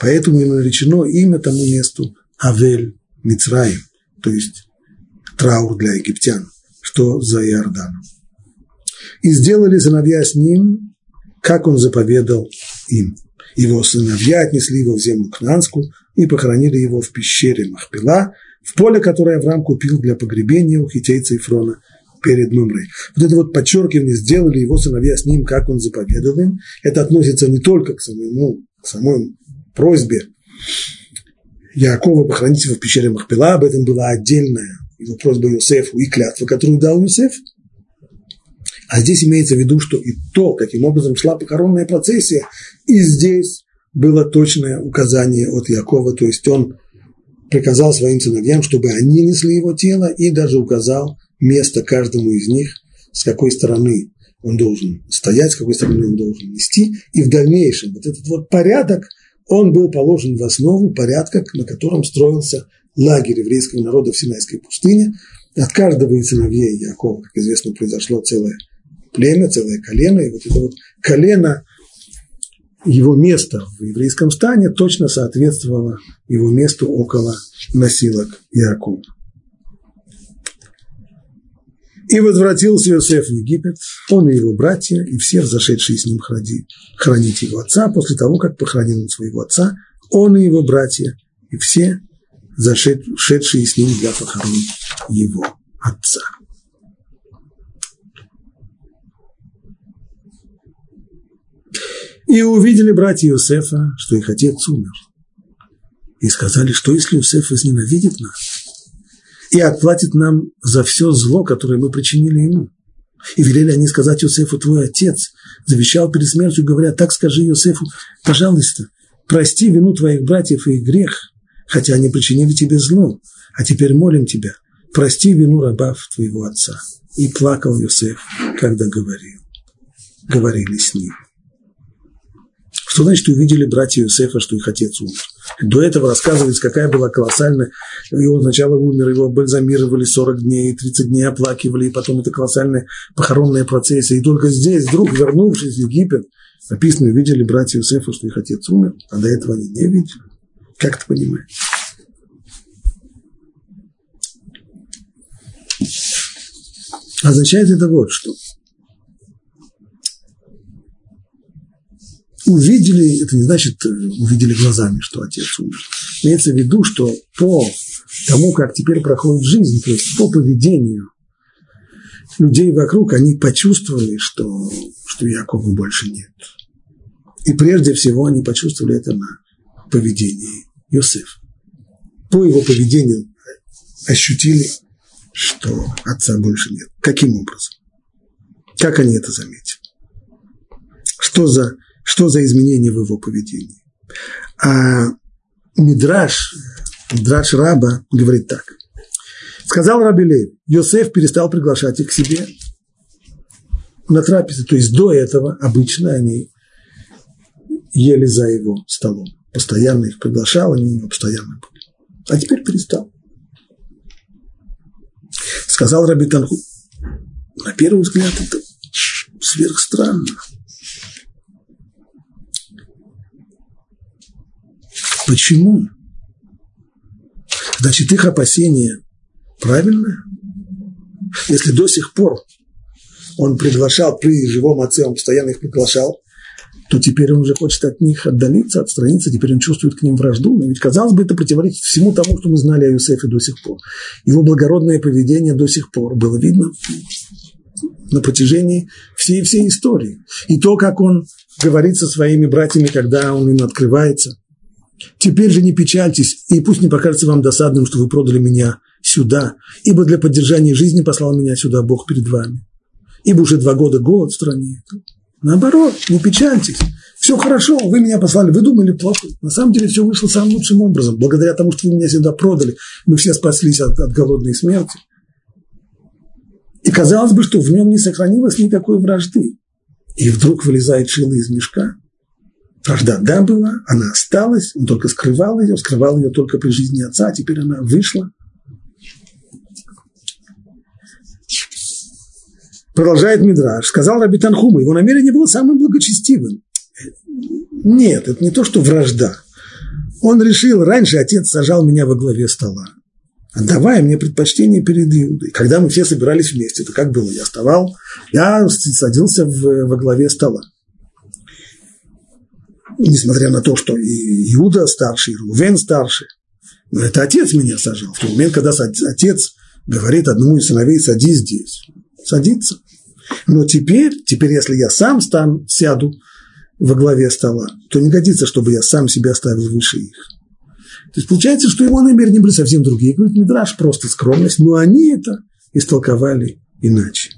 Поэтому и наречено имя тому месту Авель Мицраим, то есть траур для египтян, что за Иорданом. И сделали сыновья с ним, как он заповедал им. Его сыновья отнесли его в землю Кнанскую и похоронили его в пещере Махпила, в поле, которое Авраам купил для погребения у хитейца Ифрона перед Мымрой. Вот это вот подчеркивание сделали его сыновья с ним, как он заповедал им. Это относится не только к самому, к самой просьбе Якова похоронить его в пещере Махпила, об этом была отдельная его просьба Иосифу и клятва, которую дал Иосиф. А здесь имеется в виду, что и то, каким образом шла похоронная процессия, и здесь было точное указание от Якова, то есть он приказал своим сыновьям, чтобы они несли его тело, и даже указал место каждому из них, с какой стороны он должен стоять, с какой стороны он должен нести, и в дальнейшем вот этот вот порядок – он был положен в основу порядка, на котором строился лагерь еврейского народа в Синайской пустыне. От каждого из сыновей Якова, как известно, произошло целое племя, целое колено, и вот это вот колено, его место в еврейском стане точно соответствовало его месту около носилок Якова. И возвратился Иосиф в Египет, он и его братья, и все взошедшие с ним хранить, хранить его отца, после того, как похоронил он своего отца, он и его братья, и все зашедшие с ним для похорон его отца. И увидели братья Иосифа, что их отец умер. И сказали, что если Иосиф возненавидит нас, и отплатит нам за все зло, которое мы причинили ему. И велели они сказать Иосифу, твой отец завещал перед смертью, говоря, так скажи Иосифу, пожалуйста, прости вину твоих братьев и их грех, хотя они причинили тебе зло, а теперь молим тебя, прости вину рабов твоего отца. И плакал Иосиф, когда говорил, говорили с ним. Что значит увидели братья Иосифа, что их отец умер? До этого рассказывается, какая была колоссальная... Его сначала умер, его бальзамировали 40 дней, 30 дней оплакивали, и потом это колоссальная похоронная процессия. И только здесь, вдруг, вернувшись в Египет, написано, увидели братья Иосифа, что их отец умер, а до этого они не видели. Как это понимаешь? Означает это вот что – увидели, это не значит э, увидели глазами, что отец умер. Имеется в виду, что по тому, как теперь проходит жизнь, то есть по поведению людей вокруг, они почувствовали, что, что Якова больше нет. И прежде всего они почувствовали это на поведении Иосифа. По его поведению ощутили, что отца больше нет. Каким образом? Как они это заметили? Что за что за изменения в его поведении. А Мидраш, Мидраш Раба говорит так. Сказал Раби Лев, Йосеф перестал приглашать их к себе на трапезу. То есть до этого обычно они ели за его столом. Постоянно их приглашал, они у него постоянно были. А теперь перестал. Сказал Раби Танху, на первый взгляд это сверхстранно. Почему? Значит, их опасение правильное? Если до сих пор он приглашал при живом отце, он постоянно их приглашал, то теперь он уже хочет от них отдалиться, отстраниться, теперь он чувствует к ним вражду. Но ведь, казалось бы, это противоречит всему тому, что мы знали о Юсефе до сих пор. Его благородное поведение до сих пор было видно на протяжении всей всей истории. И то, как он говорит со своими братьями, когда он им открывается. Теперь же не печальтесь, и пусть не покажется вам досадным, что вы продали меня сюда, ибо для поддержания жизни послал меня сюда Бог перед вами. Ибо уже два года голод в стране. Наоборот, не печальтесь. Все хорошо, вы меня послали, вы думали плохо. На самом деле все вышло самым лучшим образом. Благодаря тому, что вы меня сюда продали, мы все спаслись от, от голодной смерти. И казалось бы, что в нем не сохранилось никакой вражды. И вдруг вылезает шило из мешка. Вражда, да, была, она осталась, он только скрывал ее, скрывал ее только при жизни отца, а теперь она вышла. Продолжает Мидраш. Сказал Раби Танхума, его намерение было самым благочестивым. Нет, это не то, что вражда. Он решил, раньше отец сажал меня во главе стола отдавая мне предпочтение перед Иудой. Когда мы все собирались вместе, то как было? Я вставал, я садился в, во главе стола. Несмотря на то, что и Иуда старший, и Рувен старший, но это отец меня сажал. В тот момент, когда отец говорит одному из сыновей, садись здесь, садится. Но теперь, теперь, если я сам стану, сяду во главе стола, то не годится, чтобы я сам себя ставил выше их. То есть получается, что его намерения были совсем другие. Говорит, Мидраш просто скромность, но они это истолковали иначе.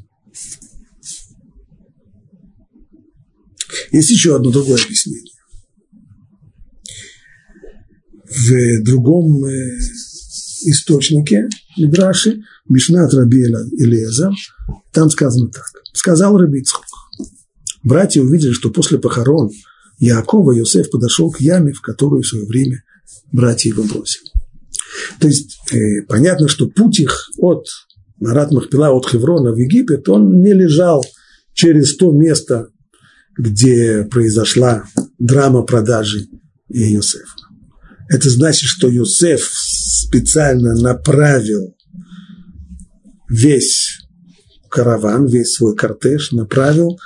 Есть еще одно другое объяснение. В другом э, источнике Мидраши, Мишнат Раби Элеза, там сказано так. Сказал Раби Ицхок. Братья увидели, что после похорон Якова Иосиф подошел к яме, в которую в свое время братья его бросили. То есть э, понятно, что путь их от Марат Махпила, от Хеврона в Египет, он не лежал через то место, где произошла драма продажи Иосифа. Это значит, что Иосиф специально направил весь караван, весь свой кортеж, направил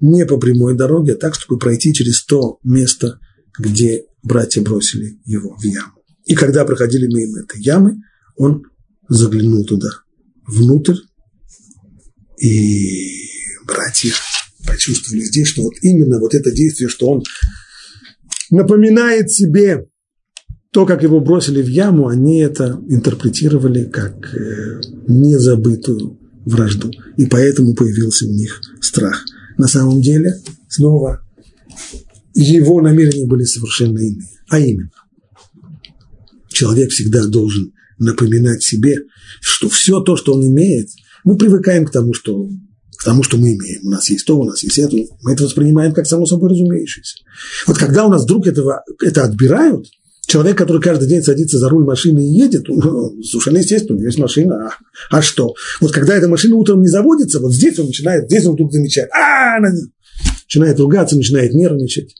не по прямой дороге, а так, чтобы пройти через то место, где братья бросили его в яму. И когда проходили мимо этой ямы, он заглянул туда, внутрь, и братья почувствовали здесь, что вот именно вот это действие, что он напоминает себе то, как его бросили в яму, они это интерпретировали как э, незабытую вражду. И поэтому появился у них страх. На самом деле, снова его намерения были совершенно иные. А именно, человек всегда должен напоминать себе, что все то, что он имеет, мы привыкаем к тому, что, к тому, что мы имеем. У нас есть то, у нас есть это. Мы это воспринимаем как само собой разумеющееся. Вот когда у нас вдруг этого, это отбирают, человек, который каждый день садится за руль машины и едет, совершенно естественно, у него есть машина, а, а что? Вот когда эта машина утром не заводится, вот здесь он начинает, здесь он тут замечает, а, начинает ругаться, начинает нервничать.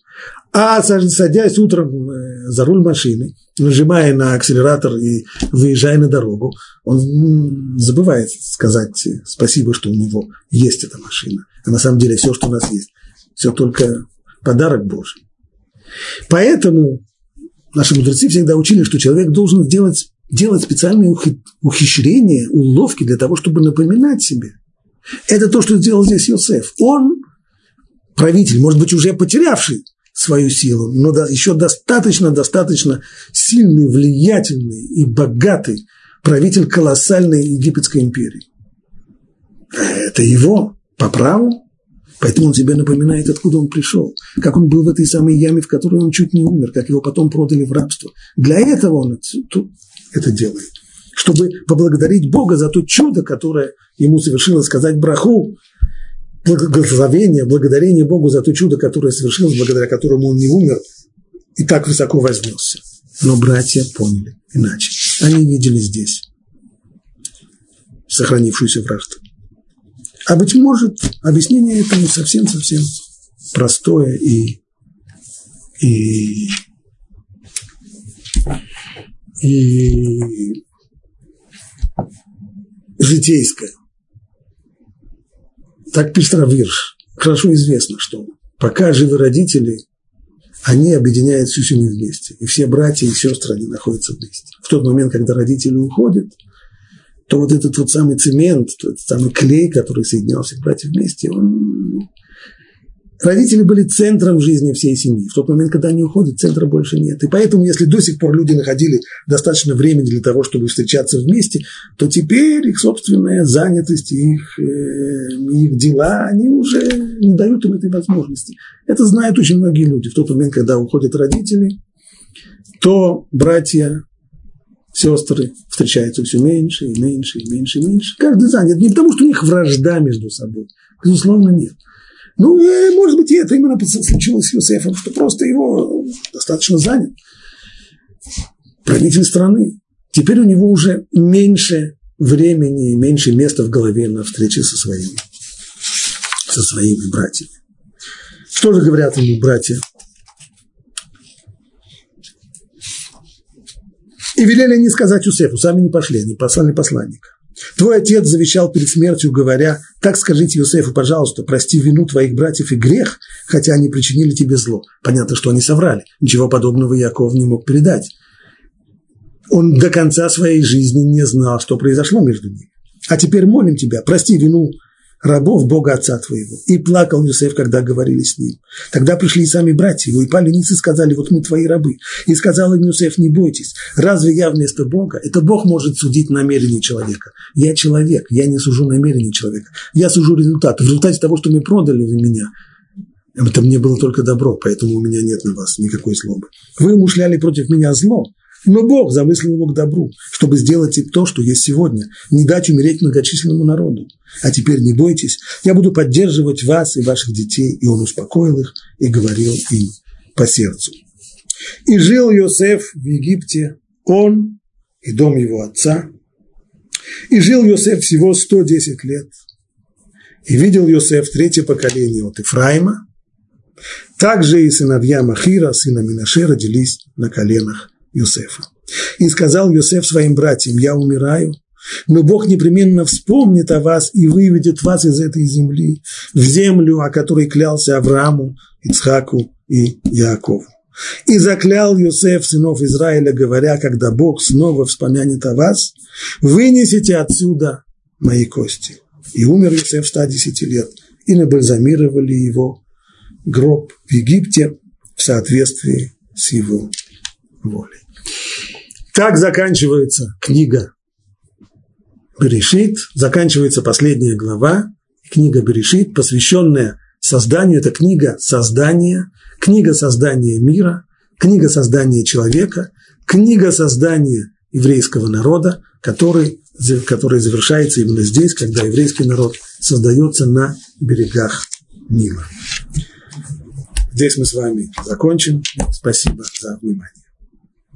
А садясь утром э, за руль машины, нажимая на акселератор и выезжая на дорогу, он забывает сказать спасибо, что у него есть эта машина. А на самом деле все, что у нас есть, все только подарок Божий. Поэтому наши мудрецы всегда учили, что человек должен сделать, делать специальные ухищрения, уловки для того, чтобы напоминать себе. Это то, что сделал здесь Йосеф. Он правитель, может быть, уже потерявший свою силу, но еще достаточно, достаточно сильный, влиятельный и богатый правитель колоссальной египетской империи. Это его по праву, поэтому он тебе напоминает, откуда он пришел, как он был в этой самой яме, в которой он чуть не умер, как его потом продали в рабство. Для этого он это делает, чтобы поблагодарить Бога за то чудо, которое ему совершило сказать браху, благословение, благодарение Богу за то чудо, которое совершилось, благодаря которому он не умер и так высоко вознесся. Но братья поняли иначе. Они видели здесь сохранившуюся вражду. А быть может, объяснение это не совсем-совсем простое и, и, и житейское. Так пишет Равирш. Хорошо известно, что пока живы родители, они объединяют всю семью вместе. И все братья и сестры, они находятся вместе. В тот момент, когда родители уходят, то вот этот вот самый цемент, тот самый клей, который соединял всех братьев вместе, он Родители были центром жизни всей семьи. В тот момент, когда они уходят, центра больше нет. И поэтому, если до сих пор люди находили достаточно времени для того, чтобы встречаться вместе, то теперь их собственная занятость, их, э, их дела, они уже не дают им этой возможности. Это знают очень многие люди. В тот момент, когда уходят родители, то братья, сестры встречаются все меньше и меньше и меньше и меньше. Каждый занят. Не потому, что у них вражда между собой. Безусловно, нет. Ну, может быть, и это именно случилось с Юсефом, что просто его достаточно занят. Правитель страны. Теперь у него уже меньше времени и меньше места в голове на встрече со своими, со своими братьями. Что же говорят ему братья? И велели они сказать Юсефу, сами не пошли, они послали посланника. Твой отец завещал перед смертью, говоря, так скажите Юсефу, пожалуйста, прости вину твоих братьев и грех, хотя они причинили тебе зло. Понятно, что они соврали. Ничего подобного Яков не мог передать. Он до конца своей жизни не знал, что произошло между ними. А теперь молим тебя, прости вину рабов Бога Отца твоего. И плакал Юсеф, когда говорили с ним. Тогда пришли и сами братья его, и пали ниц и сказали, вот мы твои рабы. И сказал им Юсеф, не бойтесь, разве я вместо Бога? Это Бог может судить намерение человека. Я человек, я не сужу намерение человека. Я сужу результат. В результате того, что мы продали вы меня, это мне было только добро, поэтому у меня нет на вас никакой злобы. Вы умышляли против меня зло, но Бог замыслил его к добру, чтобы сделать и то, что есть сегодня, не дать умереть многочисленному народу. А теперь не бойтесь, я буду поддерживать вас и ваших детей. И он успокоил их и говорил им по сердцу. И жил Йосеф в Египте, он и дом его отца. И жил Йосеф всего 110 лет. И видел Йосеф третье поколение от Ифраима. Также и сыновья Махира, сына Минаше, родились на коленах Юсефа. И сказал Юсеф своим братьям, я умираю, но Бог непременно вспомнит о вас и выведет вас из этой земли в землю, о которой клялся Аврааму, Ицхаку и Якову. И заклял Юсеф сынов Израиля, говоря, когда Бог снова вспомянет о вас, вынесите отсюда мои кости. И умер Юсеф в 110 лет, и набальзамировали его гроб в Египте в соответствии с его волей. Так заканчивается книга Берешит, заканчивается последняя глава, книга Берешит, посвященная созданию, это книга создания, книга создания мира, книга создания человека, книга создания еврейского народа, который, который завершается именно здесь, когда еврейский народ создается на берегах Нила. Здесь мы с вами закончим. Спасибо за внимание.